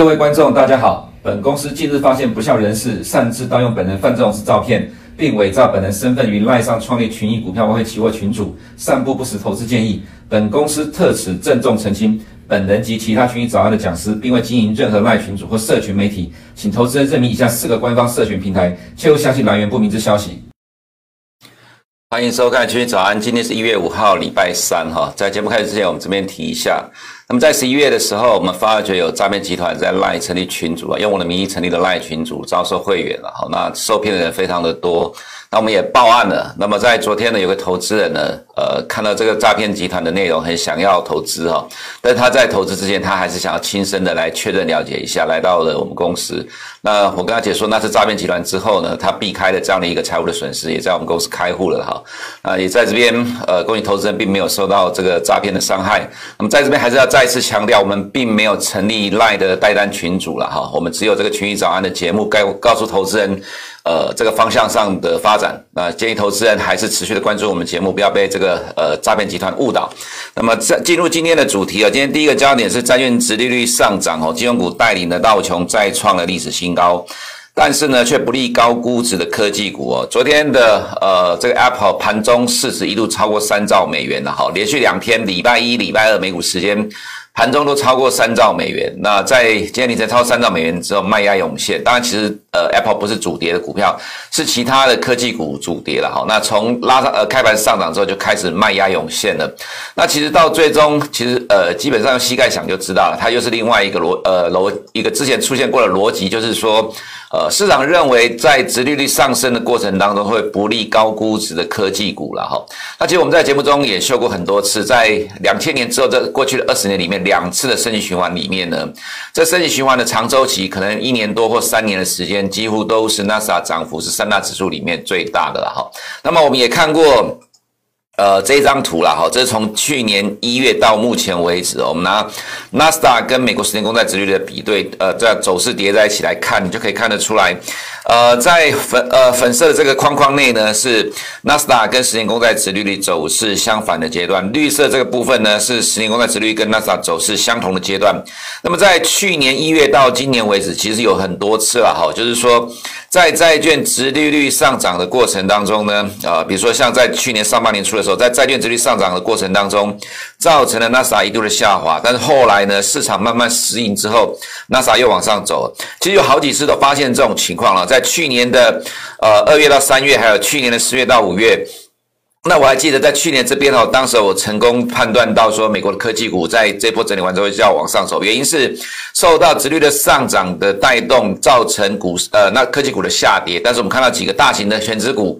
各位观众，大家好。本公司近日发现不肖人士擅自盗用本人范仲式照片，并伪造本人身份于赖上创立群益股票外汇期货群组，散布不实投资建议。本公司特此郑重澄清，本人及其他群益早安的讲师，并未经营任何赖群组或社群媒体，请投资人认明以下四个官方社群平台，切勿相信来源不明之消息。欢迎收看群益早安，今天是一月五号，礼拜三哈。在节目开始之前，我们这边提一下。那么在十一月的时候，我们发觉有诈骗集团在赖成立群组啊，用我的名义成立的赖群组，招收会员了。好，那受骗的人非常的多。那我们也报案了。那么在昨天呢，有个投资人呢，呃，看到这个诈骗集团的内容，很想要投资哈，但他在投资之前，他还是想要亲身的来确认了解一下，来到了我们公司。那我跟他解说那是诈骗集团之后呢，他避开了这样的一个财务的损失，也在我们公司开户了哈。啊，也在这边呃，恭喜投资人并没有受到这个诈骗的伤害。那么在这边还是要再次强调，我们并没有成立 LINE 的代单群组了哈，我们只有这个群益早安的节目，该告诉投资人。呃，这个方向上的发展，那、建议投资人还是持续的关注我们节目，不要被这个呃诈骗集团误导。那么，在进入今天的主题啊，今天第一个焦点是债券殖利率上涨哦，金融股带领的道琼再创了历史新高，但是呢，却不利高估值的科技股哦。昨天的呃这个 Apple 盘中市值一度超过三兆美元了哈，连续两天，礼拜一、礼拜二美股时间。盘中都超过三兆美元，那在今天凌晨超三兆美元之后，卖压涌现。当然，其实呃，Apple 不是主跌的股票，是其他的科技股主跌了哈。那从拉上呃开盘上涨之后，就开始卖压涌现了。那其实到最终，其实呃，基本上用膝盖想就知道了，它又是另外一个逻呃逻一个之前出现过的逻辑，就是说。呃，市场认为在殖利率上升的过程当中，会不利高估值的科技股了哈。那其实我们在节目中也秀过很多次，在两千年之后，这过去的二十年里面，两次的升息循环里面呢，这升息循环的长周期可能一年多或三年的时间，几乎都是纳斯达涨幅是三大指数里面最大的了哈。那么我们也看过。呃，这一张图啦，哈，这是从去年一月到目前为止，我们拿纳斯达跟美国十年公债殖率的比对，呃，这样走势叠在一起来看，你就可以看得出来。呃，在粉呃粉色的这个框框内呢，是纳斯达跟十年公债殖利率走势相反的阶段；绿色这个部分呢，是十年公债殖率跟纳斯达走势相同的阶段。那么在去年一月到今年为止，其实有很多次了哈，就是说在债券殖利率上涨的过程当中呢，啊，比如说像在去年上半年初的时候，在债券殖利率上涨的过程当中，造成了 NASA 一度的下滑，但是后来呢，市场慢慢适应之后，，NASA 又往上走。其实有好几次都发现这种情况了，在去年的呃二月到三月，还有去年的十月到五月，那我还记得在去年这边哦，当时我成功判断到说，美国的科技股在这波整理完之后就要往上走，原因是受到直率的上涨的带动，造成股呃那科技股的下跌，但是我们看到几个大型的选值股。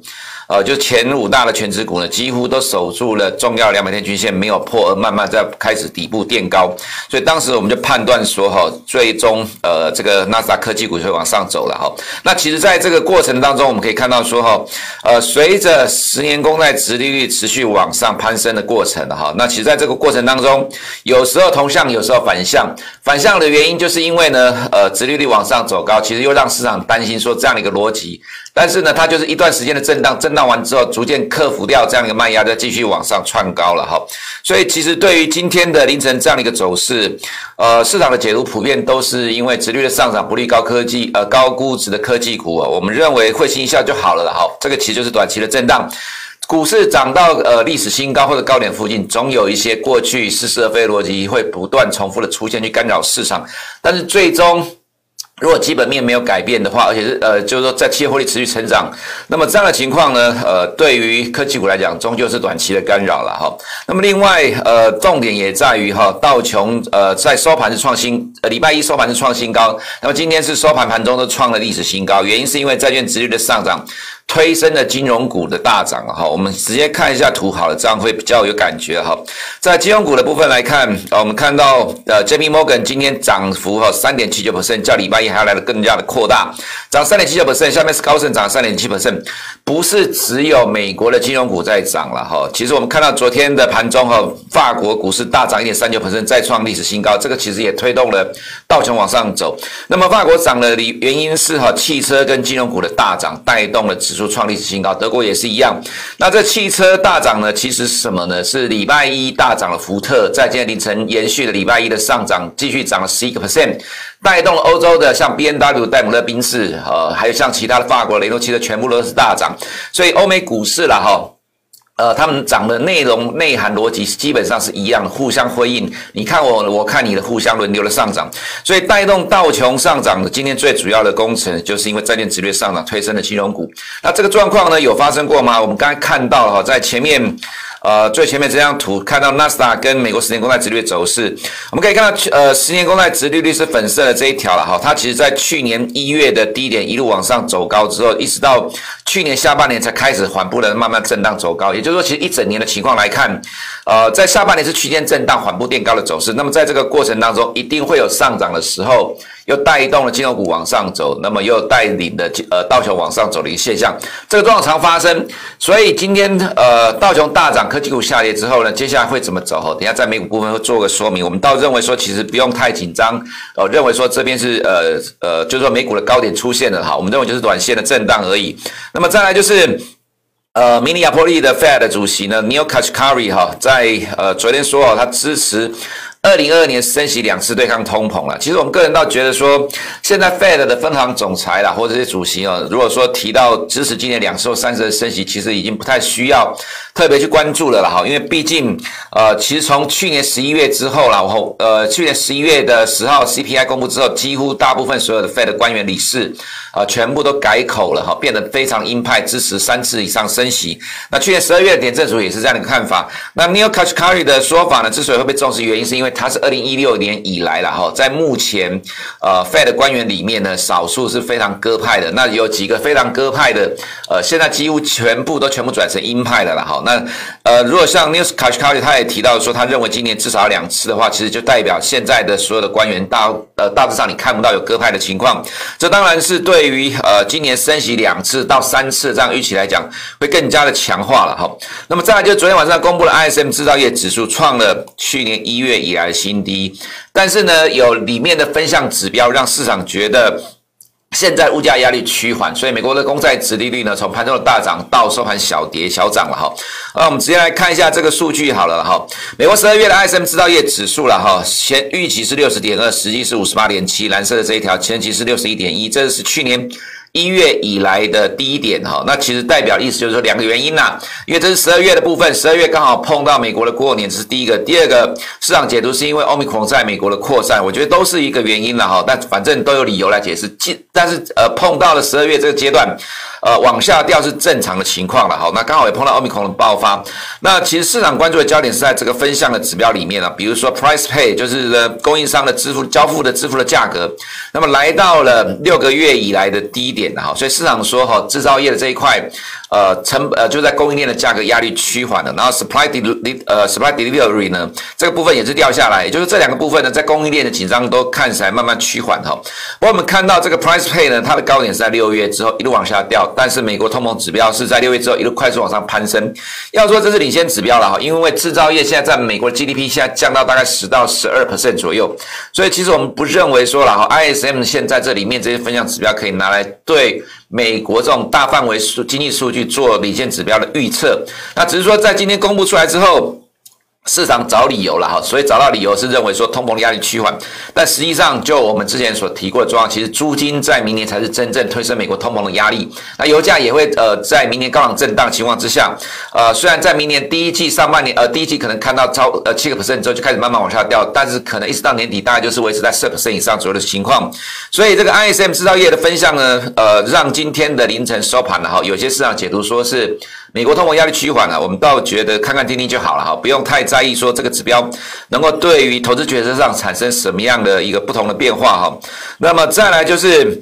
呃，就前五大的权值股呢，几乎都守住了重要两百天均线没有破，而慢慢在开始底部垫高，所以当时我们就判断说，哈，最终呃这个纳斯达科技股就会往上走了，哈。那其实在这个过程当中，我们可以看到说，哈，呃，随着十年公债殖利率持续往上攀升的过程，哈，那其实在这个过程当中，有时候同向，有时候反向，反向的原因就是因为呢，呃，殖利率往上走高，其实又让市场担心说这样的一个逻辑。但是呢，它就是一段时间的震荡，震荡完之后，逐渐克服掉这样一个卖压，再继续往上窜高了哈。所以其实对于今天的凌晨这样的一个走势，呃，市场的解读普遍都是因为直率的上涨不利高科技，呃，高估值的科技股啊。我们认为会心一笑就好了哈。这个其实就是短期的震荡，股市涨到呃历史新高或者高点附近，总有一些过去似是而非逻辑会不断重复的出现去干扰市场，但是最终。如果基本面没有改变的话，而且是呃，就是说在企业获利持续成长，那么这样的情况呢，呃，对于科技股来讲，终究是短期的干扰了哈。那么另外，呃，重点也在于哈，道琼呃在收盘是创新，呃，礼拜一收盘是创新高，那么今天是收盘盘中都创了历史新高，原因是因为债券值率的上涨。推升了金融股的大涨哈，我们直接看一下图好了，这样会比较有感觉哈。在金融股的部分来看啊，我们看到呃，J P Morgan 今天涨幅哈三点七九 percent，较礼拜一还要来的更加的扩大，涨三点七九 percent。下面是高盛涨三点七 percent，不是只有美国的金融股在涨了哈。其实我们看到昨天的盘中哈，法国股市大涨一点三九百分再创历史新高，这个其实也推动了道琼往上走。那么法国涨的理原因是哈，汽车跟金融股的大涨带动了指数。创历史新高，德国也是一样。那这汽车大涨呢？其实是什么呢？是礼拜一大涨的福特，在今天凌晨延续了礼拜一的上涨，继续涨了十一个 percent。带动了欧洲的像 B N W、戴姆勒宾士，呃，还有像其他的法国雷诺汽车，全部都是大涨。所以欧美股市了哈。呃，他们涨的内容、内涵、逻辑基本上是一样的，互相辉映。你看我，我看你的，互相轮流的上涨，所以带动道琼上涨的。今天最主要的功臣，就是因为债券殖利率上涨推升的金融股。那这个状况呢，有发生过吗？我们刚才看到了哈，在前面。呃，最前面这张图看到纳斯达跟美国十年公债殖率走势，我们可以看到，呃，十年公债殖利率是粉色的这一条了哈，它其实在去年一月的低点一路往上走高之后，一直到去年下半年才开始缓步的慢慢震荡走高，也就是说，其实一整年的情况来看，呃，在下半年是区间震荡缓步垫高的走势，那么在这个过程当中，一定会有上涨的时候。又带动了金融股往上走，那么又带领的呃道琼往上走的一个现象，这个状况常发生。所以今天呃道琼大涨，科技股下跌之后呢，接下来会怎么走？哈等下在美股部分会做个说明。我们倒认为说，其实不用太紧张，呃，认为说这边是呃呃，就是说美股的高点出现了哈，我们认为就是短线的震荡而已。那么再来就是呃，明尼亚波利的 Fed 主席呢，Neel Kashkari 哈，在呃昨天说哦，他支持。二零二二年升息两次对抗通膨了。其实我们个人倒觉得说，现在 Fed 的分行总裁啦，或者是主席哦，如果说提到支持今年两次或三次的升息，其实已经不太需要特别去关注了啦哈。因为毕竟呃，其实从去年十一月之后啦，然后呃，去年十一月的十号 CPI 公布之后，几乎大部分所有的 Fed 官员理事啊，全部都改口了哈，变得非常鹰派，支持三次以上升息。那去年十二月的点阵图也是这样的看法。那 Neil Kashkari 的说法呢，之所以会被重视，原因是因为。他是二零一六年以来了哈，在目前呃 Fed 官员里面呢，少数是非常鸽派的。那有几个非常鸽派的，呃，现在几乎全部都全部转成鹰派的了哈。那呃，如果像 Neel Kashkari 他也提到说，他认为今年至少两次的话，其实就代表现在的所有的官员大呃大致上你看不到有鸽派的情况。这当然是对于呃今年升息两次到三次这样预期来讲，会更加的强化了哈。那么再来就是昨天晚上公布了 ISM 制造业指数创了去年一月以来的新低，但是呢，有里面的分项指标让市场觉得现在物价压力趋缓，所以美国的公债殖利率呢，从盘中的大涨到收盘小跌小涨了哈。那我们直接来看一下这个数据好了哈。美国十二月的 ISM 制造业指数了哈，前预期是六十点二，实际是五十八点七，蓝色的这一条前期是六十一点一，这是去年。一月以来的低点哈，那其实代表意思就是说两个原因呐，因为这是十二月的部分，十二月刚好碰到美国的过年，这是第一个。第二个市场解读是因为欧米克在美国的扩散，我觉得都是一个原因了哈，但反正都有理由来解释。但是呃碰到了十二月这个阶段。呃，往下掉是正常的情况了，哈，那刚好也碰到欧米康的爆发。那其实市场关注的焦点是在这个分项的指标里面啊，比如说 Price Pay 就是供应商的支付交付的支付的价格，那么来到了六个月以来的低点了哈，所以市场说哈，制造业的这一块。呃，成呃就在供应链的价格压力趋缓了，然后 supply delivery 呃 supply delivery 呢，这个部分也是掉下来，也就是这两个部分呢，在供应链的紧张都看起来慢慢趋缓哈。不过我们看到这个 price pay 呢，它的高点是在六月之后一路往下掉，但是美国通膨指标是在六月之后一路快速往上攀升。要说这是领先指标了哈，因为制造业现在在美国 GDP 现在降到大概十到十二 percent 左右，所以其实我们不认为说了哈，ISM 现在这里面这些分项指标可以拿来对。美国这种大范围数经济数据做领先指标的预测，那只是说在今天公布出来之后。市场找理由了哈，所以找到理由是认为说通膨压力趋缓，但实际上就我们之前所提过的状况，其实租金在明年才是真正推升美国通膨的压力。那油价也会呃在明年高档震荡情况之下，呃虽然在明年第一季上半年呃第一季可能看到超呃七个 percent 之后就开始慢慢往下掉，但是可能一直到年底大概就是维持在十 percent 以上左右的情况。所以这个 ISM 制造业的分项呢，呃让今天的凌晨收盘了哈，有些市场解读说是。美国通膨压力趋缓了，我们倒觉得看看听听就好了哈，不用太在意说这个指标能够对于投资决策上产生什么样的一个不同的变化哈。那么再来就是，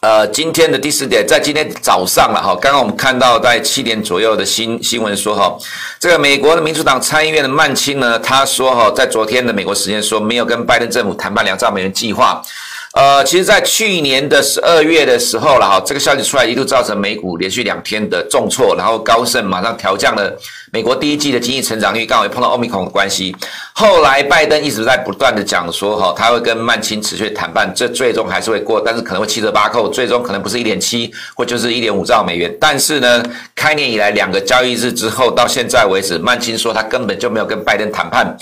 呃，今天的第四点，在今天早上了哈，刚刚我们看到在七点左右的新新闻说哈，这个美国的民主党参议院的曼钦呢，他说哈，在昨天的美国时间说没有跟拜登政府谈判两兆美元计划。呃，其实，在去年的十二月的时候了哈，这个消息出来，一度造成美股连续两天的重挫，然后高盛马上调降了美国第一季的经济成长率，刚好也碰到欧米孔的关系。后来拜登一直在不断的讲说哈，他会跟曼钦持续谈判，这最终还是会过，但是可能会七折八扣，最终可能不是一点七，或就是一点五兆美元。但是呢，开年以来两个交易日之后到现在为止，曼钦说他根本就没有跟拜登谈判。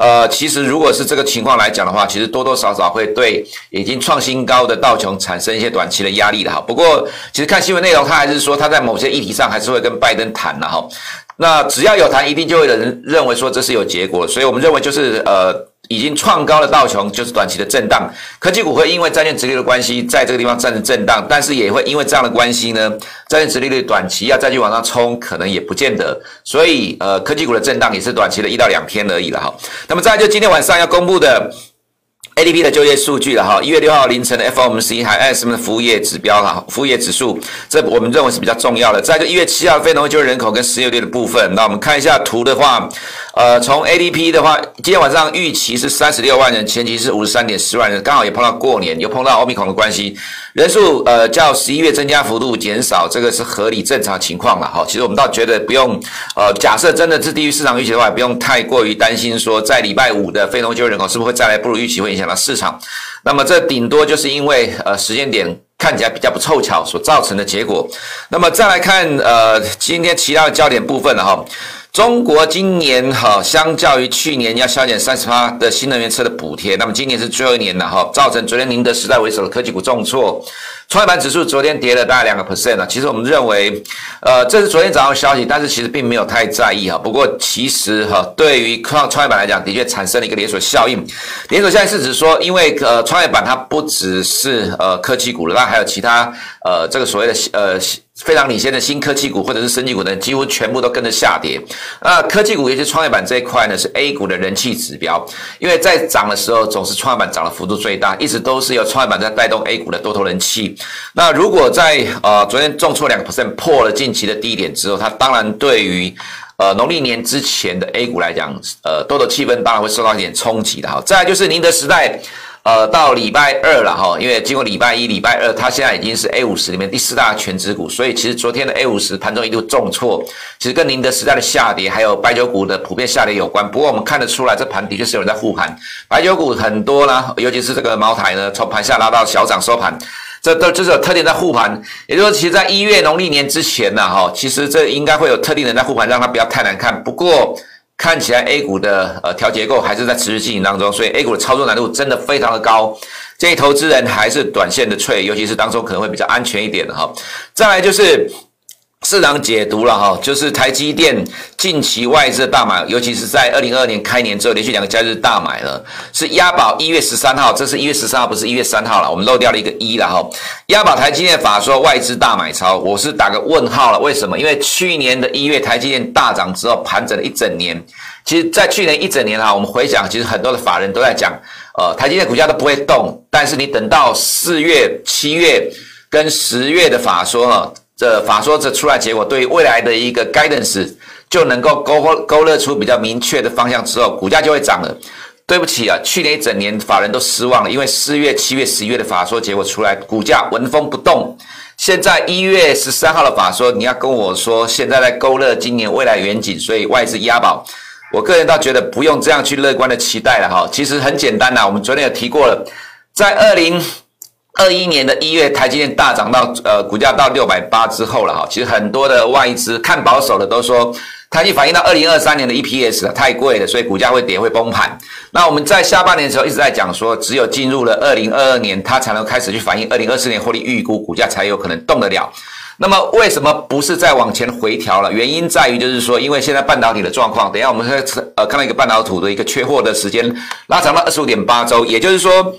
呃，其实如果是这个情况来讲的话，其实多多少少会对已经创新高的道琼产生一些短期的压力的哈。不过，其实看新闻内容，他还是说他在某些议题上还是会跟拜登谈的哈。那只要有谈，一定就会有人认为说这是有结果，所以我们认为就是呃。已经创高的道琼就是短期的震荡，科技股会因为债券殖利率的关系，在这个地方暂时震荡，但是也会因为这样的关系呢，债券殖利率短期要再去往上冲，可能也不见得，所以呃，科技股的震荡也是短期的一到两天而已了哈。那么再就今天晚上要公布的。ADP 的就业数据了哈，一月六号凌晨的 FOMC 还有什么服务业指标哈，服务业指数，这我们认为是比较重要的。再一个一月七号非农就业人口跟失业率的部分，那我们看一下图的话，呃，从 ADP 的话，今天晚上预期是三十六万人，前期是五十三点十万人，刚好也碰到过年，又碰到 Omicron 的关系。人数呃较十一月增加幅度减少，这个是合理正常情况了哈。其实我们倒觉得不用呃，假设真的是低于市场预期的话，不用太过于担心说在礼拜五的非农就业人口是不是会再来不如预期，会影响到市场。那么这顶多就是因为呃时间点看起来比较不凑巧所造成的结果。那么再来看呃今天其他的焦点部分了哈。中国今年哈，相较于去年要削减三十八的新能源车的补贴，那么今年是最后一年了哈，造成昨天宁德时代为首的科技股重挫，创业板指数昨天跌了大概两个 percent 了。其实我们认为，呃，这是昨天早上的消息，但是其实并没有太在意哈。不过其实哈，对于创创业板来讲，的确产生了一个连锁效应。连锁效应是指说，因为呃，创业板它不只是呃科技股了，那还有其他呃这个所谓的呃。非常领先的新科技股或者是生技股呢，几乎全部都跟着下跌。那科技股尤其创业板这一块呢，是 A 股的人气指标，因为在涨的时候总是创业板涨的幅度最大，一直都是由创业板在带动 A 股的多头人气。那如果在呃昨天重挫两个 percent 破了近期的低点之后，它当然对于呃农历年之前的 A 股来讲，呃多头气氛当然会受到一点冲击的哈。再来就是宁德时代。呃，到礼拜二了哈，因为经过礼拜一、礼拜二，它现在已经是 A 五十里面第四大权值股，所以其实昨天的 A 五十盘中一度重挫，其实跟宁德时代的下跌，还有白酒股的普遍下跌有关。不过我们看得出来，这盘的确是有人在护盘，白酒股很多啦，尤其是这个茅台呢，从盘下拉到小涨收盘，这都这是有特定在护盘。也就是说，其实在一月农历年之前呢，哈，其实这应该会有特定人在护盘，让它不要太难看。不过。看起来 A 股的呃调结构还是在持续进行当中，所以 A 股的操作难度真的非常的高，建议投资人还是短线的脆尤其是当中可能会比较安全一点的哈。再来就是。市场解读了哈，就是台积电近期外资大买，尤其是在二零二二年开年之后连续两个交易日大买了，是押宝一月十三号，这是一月十三号，不是一月三号了，我们漏掉了一个一了哈。押宝台积电法说外资大买超，我是打个问号了，为什么？因为去年的一月台积电大涨之后盘整了一整年，其实，在去年一整年哈，我们回想，其实很多的法人都在讲，呃，台积电股价都不会动，但是你等到四月、七月跟十月的法说哈。这法说这出来结果，对于未来的一个 guidance 就能够勾勾勒出比较明确的方向之后，股价就会涨了。对不起啊，去年一整年法人都失望了，因为四月、七月、十一月的法说结果出来，股价纹风不动。现在一月十三号的法说，你要跟我说现在在勾勒今年未来远景，所以外资押宝，我个人倒觉得不用这样去乐观的期待了哈。其实很简单呐，我们昨天有提过了，在二零。二一年的一月，台积电大涨到呃股价到六百八之后了哈，其实很多的外资看保守的都说，它已经反映到二零二三年的 EPS，太贵了，所以股价会跌会崩盘。那我们在下半年的时候一直在讲说，只有进入了二零二二年，它才能开始去反映二零二四年获利预估，股价才有可能动得了。那么为什么不是再往前回调了？原因在于就是说，因为现在半导体的状况，等一下我们会呃看到一个半导体的一个缺货的时间拉长到二十五点八周，也就是说。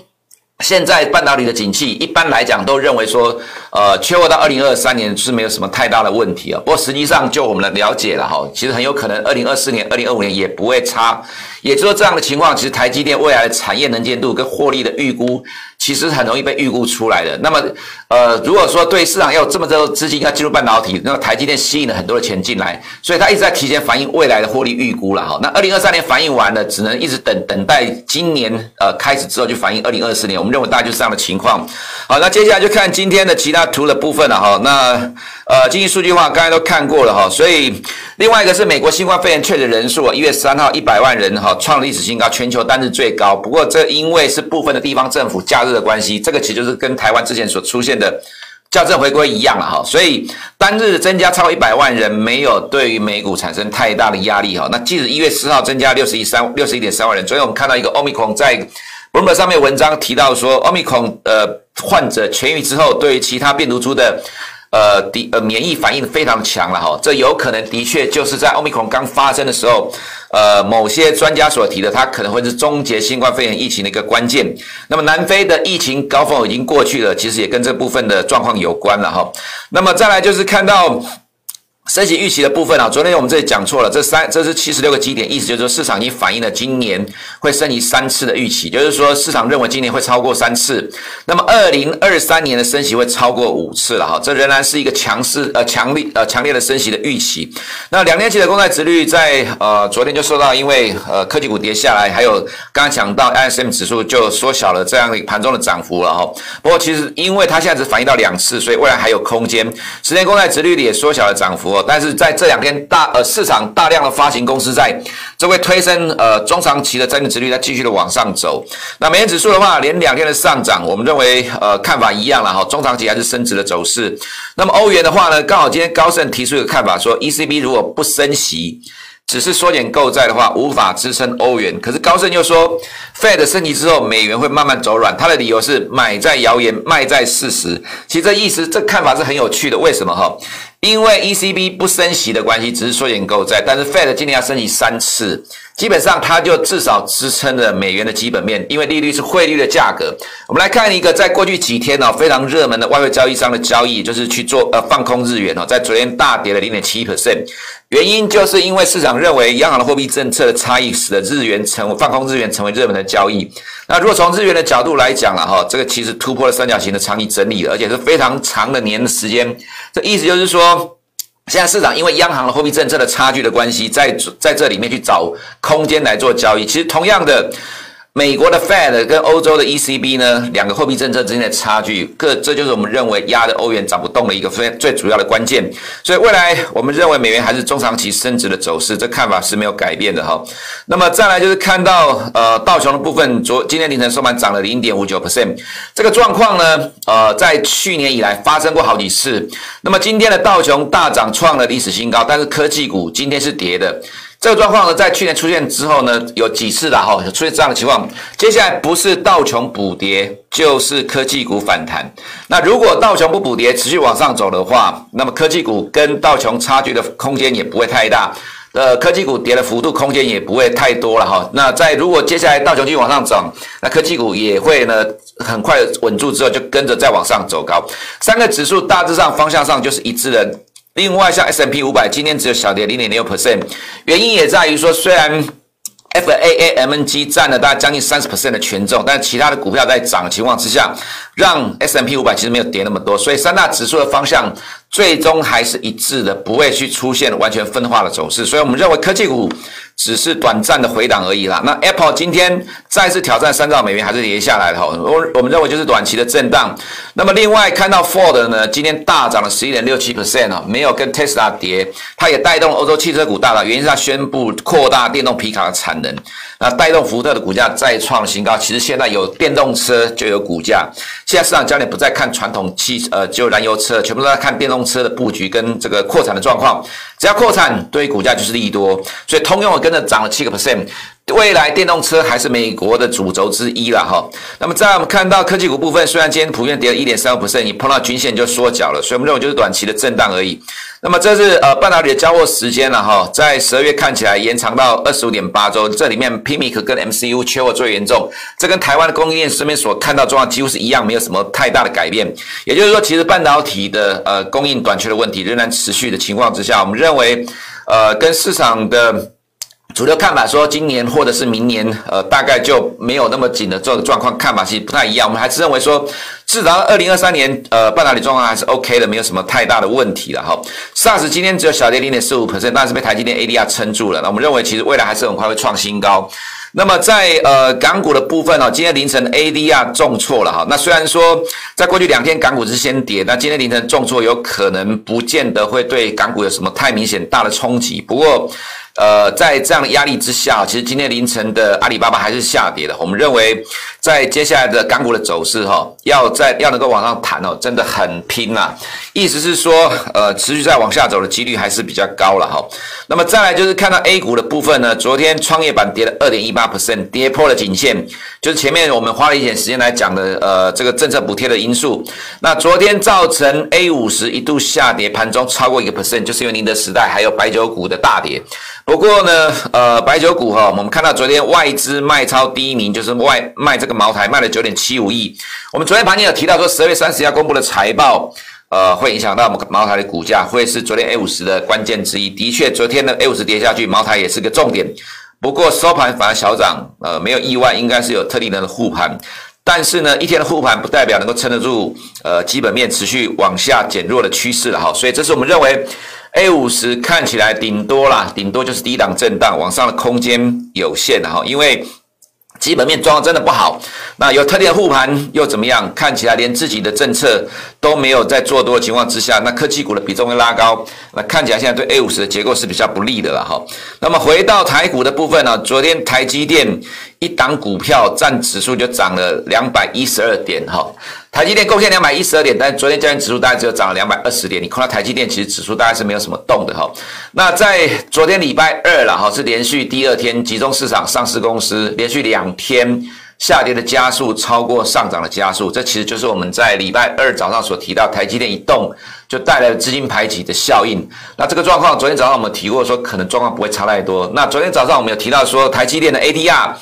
现在半导体的景气，一般来讲都认为说，呃，缺货到二零二三年是没有什么太大的问题啊。不过实际上，就我们的了解了哈，其实很有可能二零二四年、二零二五年也不会差。也就是说，这样的情况，其实台积电未来的产业能见度跟获利的预估，其实很容易被预估出来的。那么，呃，如果说对市场要有这么多资金要进入半导体，那么台积电吸引了很多的钱进来，所以它一直在提前反映未来的获利预估了哈。那二零二三年反映完了，只能一直等等待今年呃开始之后就反映二零二四年。我们认为大概就是这样的情况。好，那接下来就看今天的其他图的部分了哈。那。呃，经济数据的话，刚才都看过了哈，所以另外一个是美国新冠肺炎确诊人数，一月三号一百万人哈，创历史新高，全球单日最高。不过这因为是部分的地方政府假日的关系，这个其实就是跟台湾之前所出现的校正回归一样了哈，所以单日增加超过一百万人，没有对于美股产生太大的压力哈。那即使一月四号增加六十一三六十一点三万人，昨天我们看到一个 Omicron 在 b l 上面文章提到说，Omicron 呃患者痊愈之后，对于其他病毒株的。呃，的呃免疫反应非常强了哈，这有可能的确就是在奥密克戎刚发生的时候，呃，某些专家所提的，它可能会是终结新冠肺炎疫情的一个关键。那么南非的疫情高峰已经过去了，其实也跟这部分的状况有关了哈。那么再来就是看到。升息预期的部分啊，昨天我们这里讲错了，这三这是七十六个基点，意思就是说市场已经反映了今年会升息三次的预期，就是说市场认为今年会超过三次，那么二零二三年的升息会超过五次了哈，这仍然是一个强势呃强力呃强烈的升息的预期。那两年期的公债殖率在呃昨天就受到因为呃科技股跌下来，还有刚刚讲到 ISM 指数就缩小了这样的盘中的涨幅了哈。不过其实因为它现在只反映到两次，所以未来还有空间，十年公债殖率也缩小了涨幅。但是在这两天大呃市场大量的发行公司债，这会推升呃中长期的债券殖率在继续的往上走。那美元指数的话，连两天的上涨，我们认为呃看法一样了哈，中长期还是升值的走势。那么欧元的话呢，刚好今天高盛提出一个看法，说 ECB 如果不升息，只是缩减购债的话，无法支撑欧元。可是高盛又说，Fed 升息之后，美元会慢慢走软。他的理由是买在谣言，卖在事实。其实这意思，这看法是很有趣的。为什么哈？因为 ECB 不升息的关系，只是缩减购债，但是 Fed 今年要升息三次，基本上它就至少支撑了美元的基本面，因为利率是汇率的价格。我们来看一个在过去几天呢非常热门的外汇交易商的交易，就是去做呃放空日元哦，在昨天大跌了零点七 percent，原因就是因为市场认为央行的货币政策的差异，使得日元成为放空日元成为热门的交易。那如果从日元的角度来讲了哈，这个其实突破了三角形的长期整理，而且是非常长的年的时间，这意思就是说。现在市场因为央行的货币政策的差距的关系，在在这里面去找空间来做交易。其实同样的。美国的 Fed 跟欧洲的 ECB 呢，两个货币政策之间的差距，各这就是我们认为压的欧元涨不动的一个非最主要的关键。所以未来我们认为美元还是中长期升值的走势，这看法是没有改变的哈。那么再来就是看到呃道琼的部分，昨今天凌晨收盘涨了零点五九 percent，这个状况呢，呃在去年以来发生过好几次。那么今天的道琼大涨创了历史新高，但是科技股今天是跌的。这个状况呢，在去年出现之后呢，有几次了哈，出现这样的情况。接下来不是道琼补跌，就是科技股反弹。那如果道琼不补跌，持续往上走的话，那么科技股跟道琼差距的空间也不会太大。呃，科技股跌的幅度空间也不会太多了哈。那在如果接下来道琼继续往上涨，那科技股也会呢很快稳住之后就跟着再往上走高。三个指数大致上方向上就是一致的。另外，像 S M P 五百今天只有小跌零点六 percent，原因也在于说，虽然 F A A M N G 占了大概将近三十 percent 的权重，但其他的股票在涨的情况之下，让 S M P 五百其实没有跌那么多，所以三大指数的方向最终还是一致的，不会去出现完全分化的走势。所以我们认为科技股。只是短暂的回档而已啦。那 Apple 今天再次挑战三兆美元，还是跌下来的哈。我我们认为就是短期的震荡。那么另外看到 Ford 呢，今天大涨了十一点六七 percent 啊，没有跟 Tesla 跌，它也带动欧洲汽车股大涨，原因是它宣布扩大电动皮卡的产能，那带动福特的股价再创新高。其实现在有电动车就有股价，现在市场焦点不再看传统汽呃就燃油车，全部都在看电动车的布局跟这个扩产的状况。只要扩产，对于股价就是利多，所以通用跟着涨了七个 percent。未来电动车还是美国的主轴之一了哈。那么在我们看到科技股部分，虽然今天普遍跌了一点三五 percent，你碰到均线就缩脚了，所以我们认为就是短期的震荡而已。那么这是呃半导体的交货时间了哈，在十二月看起来延长到二十五点八周，这里面 PIMIC 跟 MCU 缺货最严重，这跟台湾的供应链身边所看到状况几乎是一样，没有什么太大的改变。也就是说，其实半导体的呃供应短缺的问题仍然持续的情况之下，我们认为呃跟市场的。主流看法说，今年或者是明年，呃，大概就没有那么紧的这个状况，看法其实不太一样。我们还是认为说，至少二零二三年，呃，半导体状况还是 OK 的，没有什么太大的问题了哈。SARS 今天只有小跌零点四五百分但是被台积电 ADR 撑住了。那我们认为，其实未来还是很快会创新高。那么在呃港股的部分哦，今天凌晨 ADR 重挫了哈。那虽然说在过去两天港股是先跌，那今天凌晨重挫有可能不见得会对港股有什么太明显大的冲击。不过呃，在这样的压力之下，其实今天凌晨的阿里巴巴还是下跌的。我们认为，在接下来的港股的走势，哈，要在要能够往上弹哦，真的很拼呐。意思是说，呃，持续在往下走的几率还是比较高了哈。那么再来就是看到 A 股的部分呢，昨天创业板跌了二点一八 percent，跌破了颈线，就是前面我们花了一点时间来讲的，呃，这个政策补贴的因素。那昨天造成 A 五十一度下跌，盘中超过一个 percent，就是因为宁德时代还有白酒股的大跌。不过呢，呃，白酒股哈，我们看到昨天外资卖超第一名，就是外卖这个茅台卖了九点七五亿。我们昨天盘前有提到说，十二月三十要公布的财报，呃，会影响到我们茅台的股价，会是昨天 A 五十的关键之一。的确，昨天的 A 五十跌下去，茅台也是个重点。不过收盘反而小涨，呃，没有意外，应该是有特定的护盘。但是呢，一天的护盘不代表能够撑得住，呃，基本面持续往下减弱的趋势了哈。所以这是我们认为。A 五十看起来顶多啦，顶多就是低档震荡，往上的空间有限的哈，因为基本面状况真的不好。那有特定的护盘又怎么样？看起来连自己的政策都没有在做多的情况之下，那科技股的比重会拉高，那看起来现在对 A 五十的结构是比较不利的了哈。那么回到台股的部分呢，昨天台积电一档股票占指数就涨了两百一十二点哈。台积电贡献两百一十二点，但昨天交易指数大概只有涨了两百二十点。你看到台积电其实指数大概是没有什么动的哈。那在昨天礼拜二了哈，是连续第二天集中市场上市公司连续两天下跌的加速超过上涨的加速，这其实就是我们在礼拜二早上所提到台积电一动就带来了资金排挤的效应。那这个状况昨天早上我们提过说可能状况不会差太多。那昨天早上我们有提到说台积电的 ADR。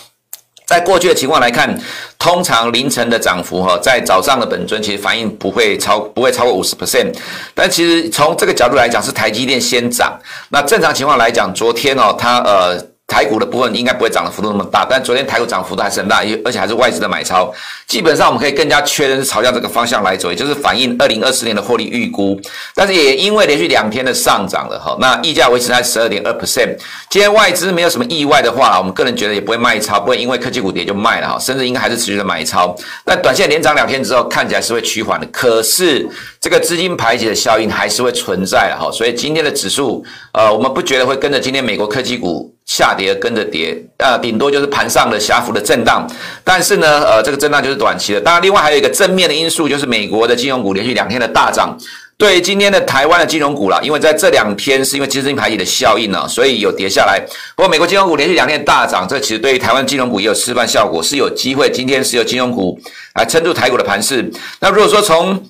在过去的情况来看，通常凌晨的涨幅哈，在早上的本尊其实反应不会超不会超过五十 percent，但其实从这个角度来讲，是台积电先涨。那正常情况来讲，昨天哦，它呃。台股的部分应该不会涨的幅度那么大，但昨天台股涨幅度还是很大，而且还是外资的买超。基本上我们可以更加确认是朝向这个方向来走，也就是反映二零二四年的获利预估。但是也因为连续两天的上涨了哈，那溢价维持在十二点二 percent。今天外资没有什么意外的话，我们个人觉得也不会卖超，不会因为科技股跌就卖了哈，甚至应该还是持续的买超。但短线连涨两天之后，看起来是会趋缓的。可是这个资金排挤的效应还是会存在的哈，所以今天的指数，呃，我们不觉得会跟着今天美国科技股。下跌跟着跌，呃，顶多就是盘上的狭幅的震荡，但是呢，呃，这个震荡就是短期的。当然，另外还有一个正面的因素，就是美国的金融股连续两天的大涨，对今天的台湾的金融股啦，因为在这两天是因为资金排挤的效应呢，所以有跌下来。不过，美国金融股连续两天大涨，这其实对于台湾金融股也有示范效果，是有机会今天是由金融股来撑住台股的盘势。那如果说从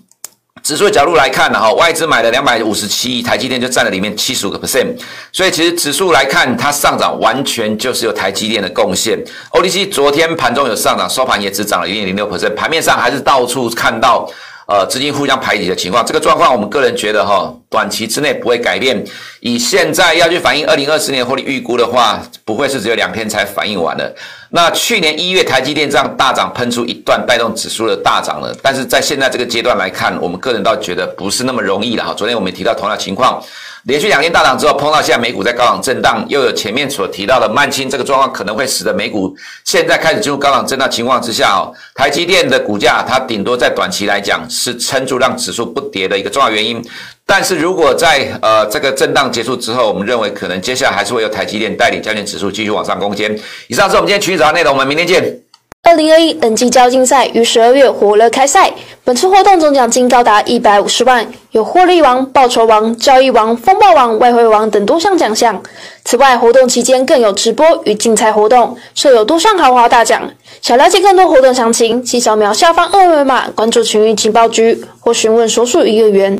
指数的角度来看呢，哈，外资买了两百五十七亿，台积电就占了里面七十五个 percent，所以其实指数来看，它上涨完全就是有台积电的贡献。ODC 昨天盘中有上涨，收盘也只涨了一点零六 percent，盘面上还是到处看到。呃，资金互相排挤的情况，这个状况我们个人觉得哈，短期之内不会改变。以现在要去反映二零二四年获利预估的话，不会是只有两天才反映完的。那去年一月台积电这样大涨喷出一段，带动指数的大涨了，但是在现在这个阶段来看，我们个人倒觉得不是那么容易了哈。昨天我们提到同样情况。连续两天大涨之后，碰到现在美股在高档震荡，又有前面所提到的慢清这个状况，可能会使得美股现在开始进入高档震荡情况之下哦，台积电的股价它顶多在短期来讲是撑住让指数不跌的一个重要原因。但是如果在呃这个震荡结束之后，我们认为可能接下来还是会有台积电带领加权指数继续往上攻坚。以上是我们今天群益早上内容，我们明天见。二零二一等级交竞赛于十二月火热开赛，本次活动总奖金高达一百五十万，有获利王、报酬王、交易王、风暴王、外汇王等多项奖项。此外，活动期间更有直播与竞猜活动，设有多项豪华大奖。想了解更多活动详情，请扫描下方二维码关注群益情报局或询问所属营业员。